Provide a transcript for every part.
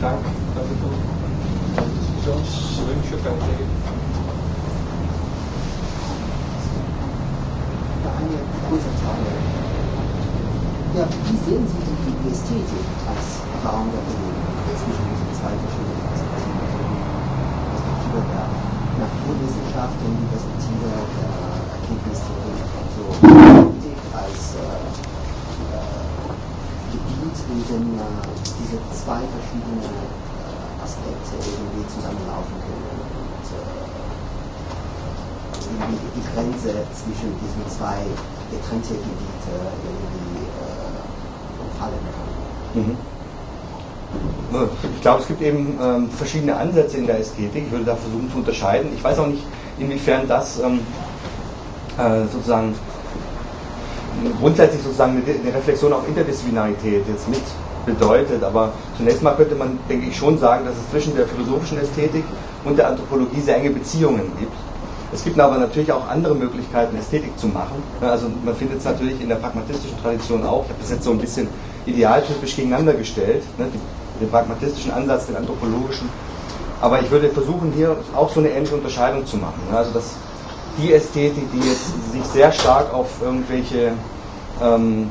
Dank dafür für Diskussionswünsche, Beiträge. Eine kurze Frage. Ja, wie sehen Sie die, die Ästhetik als Raum der Bewegung zwischen diesen zwei verschiedenen Perspektiven? Die Perspektive der Naturwissenschaft und die Perspektive der Erkenntnistheorie. Also Ästhetik als äh, äh, Äh, diese zwei verschiedenen äh, Aspekte irgendwie zusammenlaufen können. Und, äh, irgendwie die Grenze zwischen diesen zwei getrennten Gebieten irgendwie äh, fallen kann. Mhm. Ich glaube, es gibt eben ähm, verschiedene Ansätze in der Ästhetik. Ich würde da versuchen zu unterscheiden. Ich weiß auch nicht, inwiefern das ähm, äh, sozusagen grundsätzlich sozusagen eine, Reflexion auf Interdisziplinarität jetzt mit bedeutet. Aber zunächst mal könnte man, denke ich, schon sagen, dass es zwischen der philosophischen Ästhetik und der Anthropologie sehr enge Beziehungen gibt. Es gibt aber natürlich auch andere Möglichkeiten, Ästhetik zu machen. Also man findet es natürlich in der pragmatistischen Tradition auch. Ich habe das jetzt so ein bisschen idealtypisch gegeneinander gestellt, ne? den pragmatistischen Ansatz, den anthropologischen. Aber ich würde versuchen, hier auch so eine ähnliche Unterscheidung zu machen. Also dass die Ästhetik, die jetzt sich sehr stark auf irgendwelche, ähm,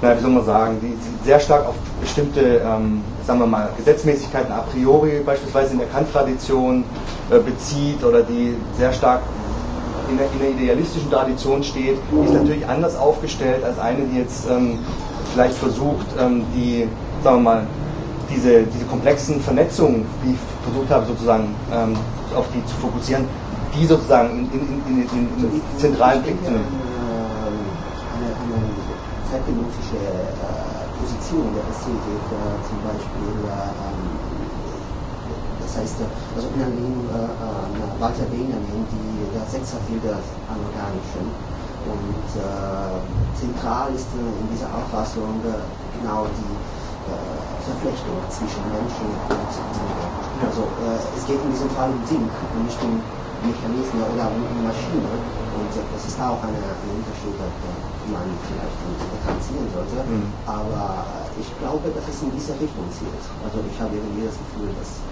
na, wie soll man sagen, die sehr stark auf bestimmte, ähm, sagen wir mal, Gesetzmäßigkeiten a priori, beispielsweise in der Kant-Tradition, äh, bezieht oder die sehr stark in der, in der, idealistischen Tradition steht, die ist natürlich anders aufgestellt als eine, die jetzt ähm, vielleicht versucht, ähm, die, sagen wir mal, diese, diese komplexen Vernetzungen, die ich versucht habe, sozusagen ähm, auf die zu fokussieren, die sozusagen in, in, in, in zentralen Blick zu nehmen. Eine, eine zeitgenössische äh, Position der Ästhetik, äh, zum Beispiel, äh, das heißt, also Benjamin, äh, Walter Benjamin, die, der Sechserfil des Anorganischen. Und zentral ist in dieser Auffassung genau die Verflechtung zwischen Menschen und Dinge. Also es geht in diesem Fall um Ding und nicht um Mechanismen oder Maschine. Und das ist auch eine, ein Unterschied, den man vielleicht differenzieren sollte. Mhm. Aber ich glaube, dass es in diese Richtung zielt. Also ich habe irgendwie das Gefühl, dass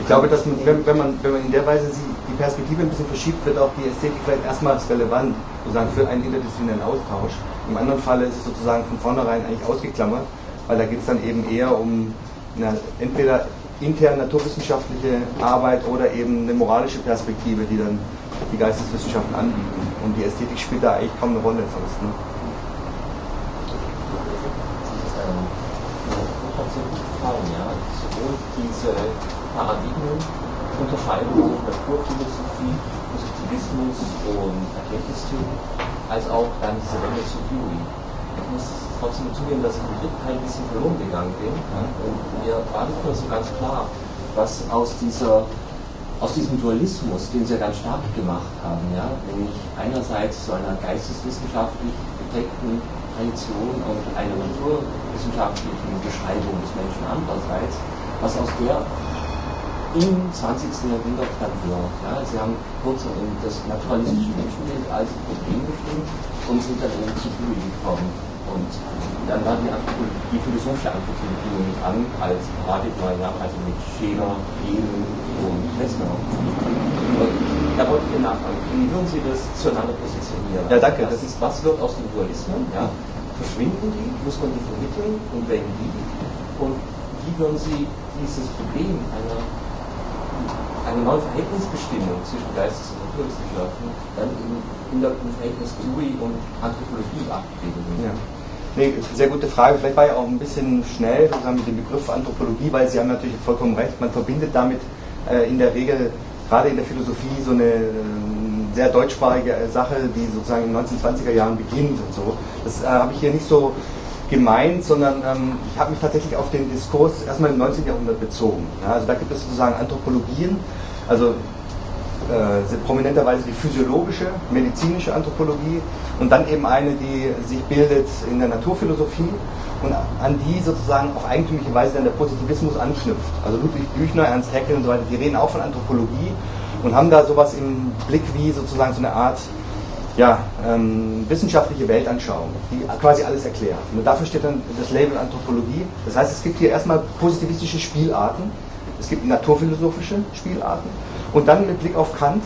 ich glaube, dass man, wenn, wenn, man, wenn man in der Weise die Perspektive ein bisschen verschiebt, wird auch die Ästhetik vielleicht erstmals relevant, sozusagen für einen interdisziplinären Austausch. Im anderen Fall ist es sozusagen von vornherein eigentlich ausgeklammert, weil da geht es dann eben eher um eine, entweder intern naturwissenschaftliche Arbeit oder eben eine moralische Perspektive, die dann die Geisteswissenschaften anbieten. Und die Ästhetik spielt da eigentlich kaum eine Rolle sonst. Ne? diese Paradigmen unterscheiden zwischen Naturphilosophie, Positivismus und Erkenntnistheorie, als auch dann diese zur Theorie. Ich muss trotzdem zugeben, dass ich im dritten Teil ein bisschen verloren gegangen bin. Und mir war nicht mehr so ganz klar, was aus dieser aus diesem Dualismus, den Sie ja ganz stark gemacht haben, ja, nämlich einerseits so einer geisteswissenschaftlich geprägten Tradition und einer naturwissenschaftlichen Beschreibung des Menschen andererseits, was aus der im 20. Jahrhundert dann wird. Ja, Sie haben kurz das naturalistische Menschenbild als Problem beschrieben und sind dann eben zu Dewey gekommen. Und dann war die, die philosophische Anthropologie mit an als Paradigma, ja, also mit Scheler, Hegel und Messner. Da wollte ich nachfragen, wie würden Sie das zueinander positionieren? Ja, danke. Das ist, was wird aus den Dualismen? Ja? Verschwinden die? Muss man die vermitteln? Und wenn wie? Und wie würden Sie dieses Problem einer, einer neuen Verhältnisbestimmung zwischen Geistes- und Naturwissenschaften dann in, in der, Verhältnis Dewey und Anthropologie abbilden. Ja. Nee, sehr gute Frage. Vielleicht war ich auch ein bisschen schnell sozusagen mit dem Begriff Anthropologie, weil Sie haben natürlich vollkommen recht. Man verbindet damit äh, in der Regel gerade in der Philosophie so eine äh, sehr deutschsprachige Sache, die sozusagen in den 1920er Jahren beginnt und so. Das äh, habe ich hier nicht so gemeint, sondern ähm, ich habe mich tatsächlich auf den Diskurs erstmal im 19. Jahrhundert bezogen. Ja, also da gibt es sozusagen Anthropologien, also äh, prominenterweise die physiologische, medizinische Anthropologie und dann eben eine, die sich bildet in der Naturphilosophie und an die sozusagen auf eigentümliche Weise dann der Positivismus anknüpft. Also Ludwig Büchner, Ernst Haeckel und so weiter, die reden auch von Anthropologie und haben da sowas im Blick wie sozusagen so eine Art ja, ähm, wissenschaftliche Weltanschauung, die quasi alles erklärt. Und dafür steht dann das Label Anthropologie. Das heißt, es gibt hier erstmal positivistische Spielarten, es gibt naturphilosophische Spielarten und dann mit Blick auf Kant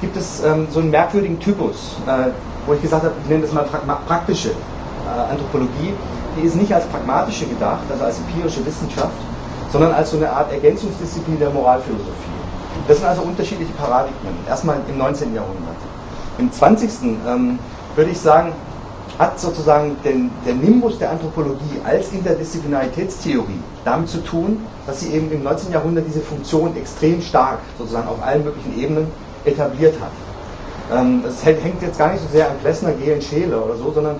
gibt es ähm, so einen merkwürdigen Typus, äh, wo ich gesagt habe, ich nenne das mal praktische äh, Anthropologie. Die ist nicht als pragmatische gedacht, also als empirische Wissenschaft, sondern als so eine Art Ergänzungsdisziplin der Moralphilosophie. Das sind also unterschiedliche Paradigmen, erstmal im 19. Jahrhundert. Im 20. Ähm, würde ich sagen, hat sozusagen den, der Nimbus der Anthropologie als Interdisziplinaritätstheorie damit zu tun, dass sie eben im 19. Jahrhundert diese Funktion extrem stark sozusagen auf allen möglichen Ebenen etabliert hat. Ähm, das hängt jetzt gar nicht so sehr an Plessner, Gehlen, Scheele oder so, sondern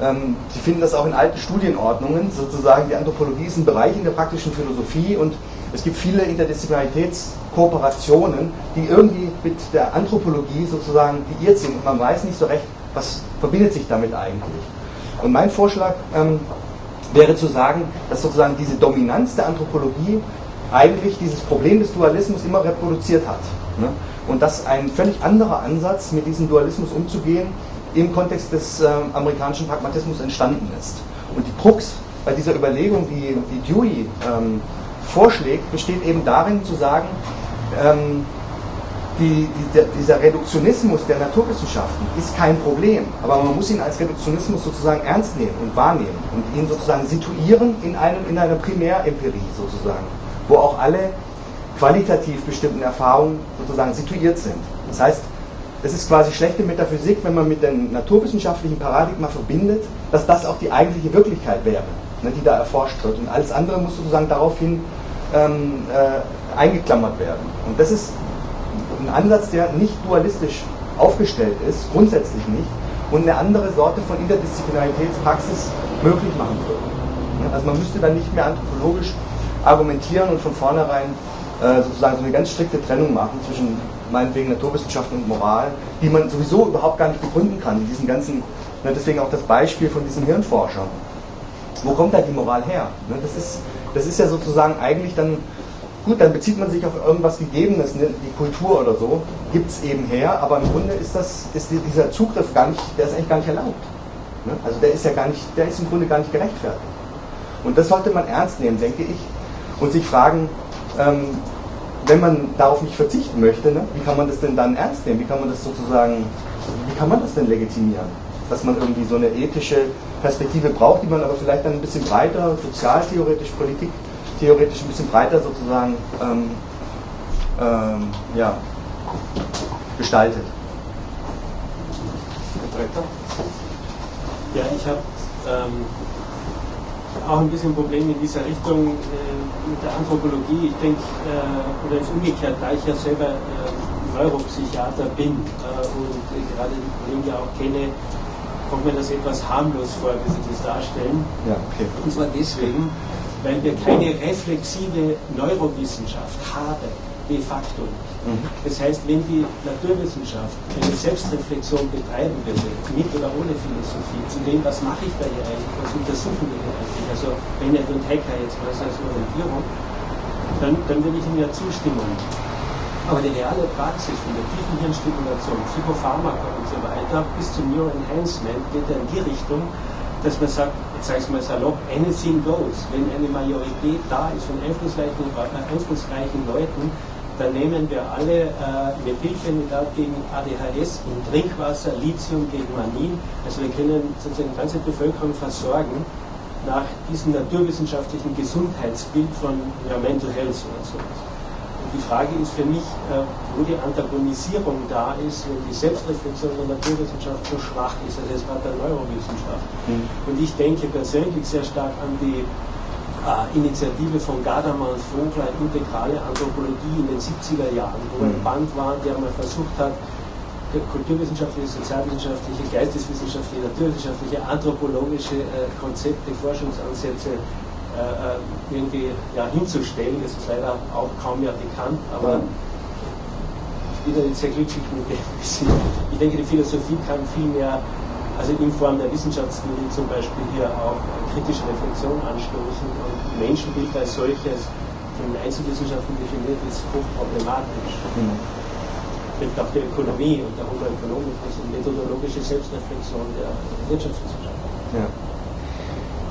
ähm, Sie finden das auch in alten Studienordnungen, sozusagen die Anthropologie ist ein Bereich in der praktischen Philosophie und es gibt viele Interdisziplinaritätskooperationen, die irgendwie mit der Anthropologie sozusagen liiert sind und man weiß nicht so recht, was verbindet sich damit eigentlich. Und mein Vorschlag ähm, wäre zu sagen, dass sozusagen diese Dominanz der Anthropologie eigentlich dieses Problem des Dualismus immer reproduziert hat. Ne? Und dass ein völlig anderer Ansatz, mit diesem Dualismus umzugehen, im Kontext des äh, amerikanischen Pragmatismus entstanden ist. Und die Krux bei dieser Überlegung, die, die Dewey ähm, vorschlägt, besteht eben darin zu sagen, ähm, die, die, dieser Reduktionismus der Naturwissenschaften ist kein Problem, aber man muss ihn als Reduktionismus sozusagen ernst nehmen und wahrnehmen und ihn sozusagen situieren in, einem, in einer Primärimperie sozusagen, wo auch alle qualitativ bestimmten Erfahrungen sozusagen situiert sind. Das heißt, es ist quasi schlechte Metaphysik, wenn man mit dem naturwissenschaftlichen Paradigma verbindet, dass das auch die eigentliche Wirklichkeit wäre, ne, die da erforscht wird. Und alles andere muss sozusagen daraufhin ähm, äh, eingeklammert werden. Und das ist ein Ansatz, der nicht dualistisch aufgestellt ist, grundsätzlich nicht, und eine andere Sorte von Interdisziplinaritätspraxis möglich machen würde. Also man müsste dann nicht mehr anthropologisch argumentieren und von vornherein äh, sozusagen so eine ganz strikte Trennung machen zwischen meinetwegen Naturwissenschaften und Moral, die man sowieso überhaupt gar nicht begründen kann. In diesen ganzen, ne, deswegen auch das Beispiel von diesem Hirnforscher. Wo kommt da die Moral her? Ne, das, ist, das ist ja sozusagen eigentlich dann, gut, dann bezieht man sich auf irgendwas Gegebenes, ne, die Kultur oder so, gibt es eben her, aber im Grunde ist, das, ist dieser Zugriff gar nicht, der ist eigentlich gar nicht erlaubt. Ne? Also der ist ja gar nicht, der ist im Grunde gar nicht gerechtfertigt. Und das sollte man ernst nehmen, denke ich, und sich fragen, ähm, wenn man darauf nicht verzichten möchte, ne, wie kann man das denn dann ernst nehmen? Wie kann man das sozusagen, wie kann man das denn legitimieren? Dass man irgendwie so eine ethische Perspektive braucht, die man aber vielleicht dann ein bisschen breiter, sozialtheoretisch, politiktheoretisch ein bisschen breiter sozusagen ähm, ähm, ja, gestaltet. Ja, ich habe ähm, auch ein bisschen Problem in dieser Richtung äh, mit der Anthropologie. Ich denke, äh, oder ist umgekehrt, da ich ja selber äh, Neuropsychiater bin äh, und gerade die Kollegen ja auch kenne, kommt mir das etwas harmlos vor, wie Sie das darstellen. Ja, okay. Und zwar deswegen, weil wir keine reflexive Neurowissenschaft haben, de facto. Mhm. Das heißt, wenn die Naturwissenschaft eine Selbstreflexion betreiben würde, mit oder ohne Philosophie, zu dem, was mache ich da hier eigentlich, was untersuchen wir hier eigentlich, also Bennett und Hecker jetzt mal als Orientierung, dann, dann würde ich ihm ja zustimmen. Aber die reale Praxis von der tiefen Hirnstimulation, Psychopharmaka und so weiter bis zum Neuroenhancement geht ja in die Richtung, dass man sagt, jetzt sage ich es mal salopp, anything goes. Wenn eine Majorität da ist von einflussreichen, einflussreichen Leuten, dann nehmen wir alle äh, Methylphenidat gegen ADHS in Trinkwasser, Lithium gegen Manin. Also wir können sozusagen die ganze Bevölkerung versorgen nach diesem naturwissenschaftlichen Gesundheitsbild von ja, Mental Health oder sowas. Die Frage ist für mich, äh, wo die Antagonisierung da ist, wenn die Selbstreflexion der Naturwissenschaft so schwach ist, also jetzt gerade der Neurowissenschaft. Mhm. Und ich denke persönlich sehr stark an die äh, Initiative von Gadamer und Vogler, integrale Anthropologie in den 70er Jahren, wo ein mhm. Band war, der mal versucht hat, kulturwissenschaftliche, sozialwissenschaftliche, geisteswissenschaftliche, naturwissenschaftliche, anthropologische äh, Konzepte, Forschungsansätze äh, äh, irgendwie ja, hinzustellen. Das ist leider auch kaum mehr bekannt, aber ich bin da jetzt sehr glücklich mit dem. Ich denke, die Philosophie kann viel mehr also in Form der Wissenschaftstheorie zum Beispiel hier auch kritische Reflexion anstoßen und Menschenbild als solches von den Einzelwissenschaften definiert ist hochproblematisch. Mhm. betrifft auch die Ökonomie und der Homoökonomik, also methodologische Selbstreflexion der Wirtschaftswissenschaft. Ja.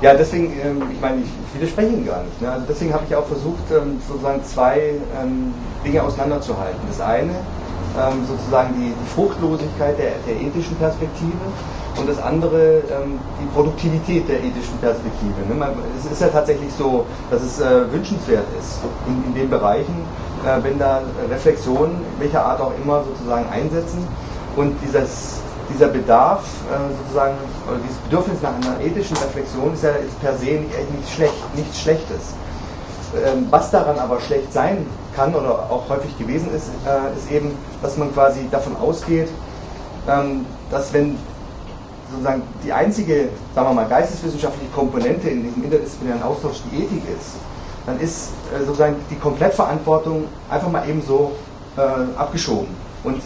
Ja, deswegen, ähm, ich meine, ich widerspreche Ihnen gar nicht. Ne? Also deswegen habe ich auch versucht, ähm, sozusagen zwei ähm, Dinge auseinanderzuhalten. Das eine, sozusagen die, Fruchtlosigkeit der, der, ethischen Perspektive und das andere, die Produktivität der ethischen Perspektive. Ne? Es ist ja tatsächlich so, dass es äh, wünschenswert ist, in, in den Bereichen, äh, wenn da Reflexionen, welcher Art auch immer, sozusagen einsetzen und dieses dieser Bedarf, äh, sozusagen, oder dieses Bedürfnis nach einer ethischen Reflexion ist ja ist per se nicht, nichts, schlecht, nichts Schlechtes. Ähm, was daran aber schlecht sein kann oder auch häufig gewesen ist, äh, ist eben, dass man quasi davon ausgeht, ähm, dass wenn sozusagen die einzige, sagen wir mal, geisteswissenschaftliche Komponente in diesem interdisziplinären Austausch die Ethik ist, dann ist äh, sozusagen die Komplettverantwortung einfach mal eben so abgeschoben. Und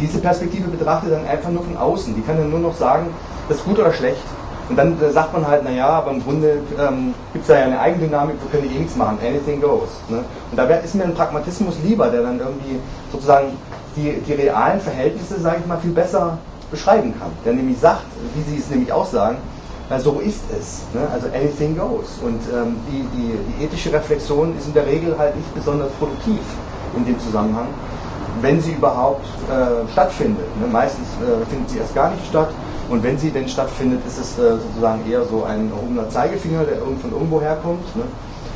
diese Perspektive betrachtet dann einfach nur von außen. Die kann dann nur noch sagen, das ist gut oder schlecht. Und dann sagt man halt, naja, aber im Grunde ähm, gibt es da ja eine Eigendynamik, wir können eh nichts machen, anything goes. Ne? Und da ist mir ein Pragmatismus lieber, der dann irgendwie sozusagen die, die realen Verhältnisse, sage ich mal, viel besser beschreiben kann. Der nämlich sagt, wie Sie es nämlich auch sagen, na, so ist es. Ne? Also anything goes. Und ähm, die, die, die ethische Reflexion ist in der Regel halt nicht besonders produktiv in dem Zusammenhang wenn sie überhaupt äh, stattfindet. Ne? Meistens äh, findet sie erst gar nicht statt. Und wenn sie denn stattfindet, ist es äh, sozusagen eher so ein erhobener Zeigefinger, der von irgendwo herkommt. Ne?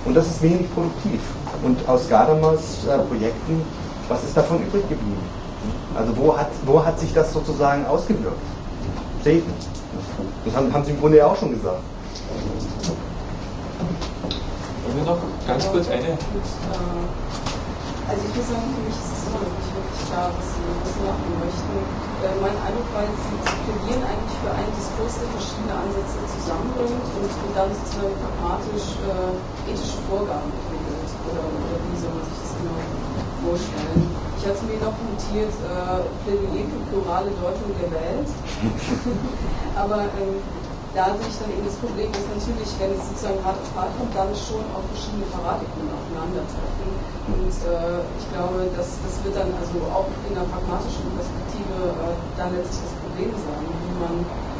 Und das ist wenig produktiv. Und aus Gadamers äh, Projekten, was ist davon übrig geblieben? Also wo hat, wo hat sich das sozusagen ausgewirkt? Selten. Das haben, haben Sie im Grunde ja auch schon gesagt. Wollen wir noch ganz kurz eine? Äh, also ich muss sagen, für mich ist es immer noch nicht klar, was sie, machen möchten. Äh, mein Eindruck war sie plädieren eigentlich für einen Diskurs, der verschiedene Ansätze zusammenbringt und, und dann sozusagen pragmatisch äh, ethische Vorgaben entwickelt. Oder, oder wie soll man sich das genau vorstellen? Ich hatte mir noch notiert, äh, Plädoyer für plurale Deutung der Welt. Aber ähm, da sehe ich dann eben das Problem, dass natürlich, wenn es sozusagen hart auf hart kommt, dann schon auch verschiedene Paradigmen aufeinandertreffen. Und äh, ich glaube, dass, das wird dann also auch in einer pragmatischen Perspektive äh, dann letztlich das Problem sein, wie man,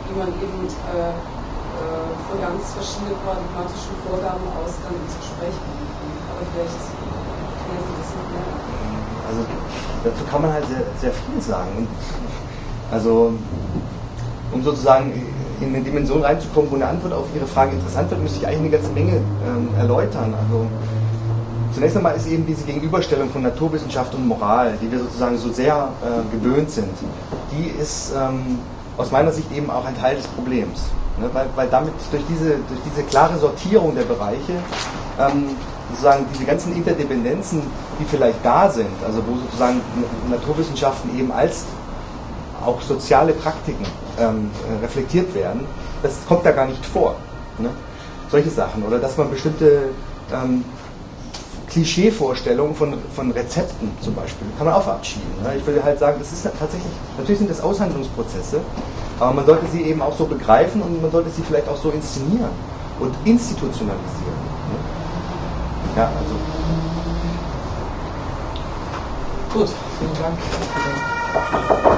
wie man eben äh, äh von ganz verschiedenen paradigmatischen Vorgaben aus dann ins Gespräch kommen. Aber vielleicht klären Sie das noch mehr. Also dazu kann man halt sehr, sehr viel sagen. Also um sozusagen in eine Dimension reinzukommen, wo eine Antwort auf Ihre Frage interessant wird, müsste ich eigentlich eine ganze Menge ähm, erläutern. Also zunächst einmal ist eben diese Gegenüberstellung von Naturwissenschaft und Moral, die wir sozusagen so sehr äh, gewöhnt sind, die ist ähm, aus meiner Sicht eben auch ein Teil des Problems. Ne? Weil, weil damit durch diese, durch diese klare Sortierung der Bereiche ähm, sozusagen diese ganzen Interdependenzen, die vielleicht da sind, also wo sozusagen Naturwissenschaften eben als auch soziale Praktiken ähm, äh, reflektiert werden, das kommt da gar nicht vor. Ne? Solche Sachen. Oder dass man bestimmte ähm, Klischeevorstellungen von, von Rezepten zum Beispiel, kann man auch verabschieden. Ne? Ich würde halt sagen, das ist tatsächlich, natürlich sind das Aushandlungsprozesse, aber man sollte sie eben auch so begreifen und man sollte sie vielleicht auch so inszenieren und institutionalisieren. Ne? Ja, also. Gut, vielen Dank.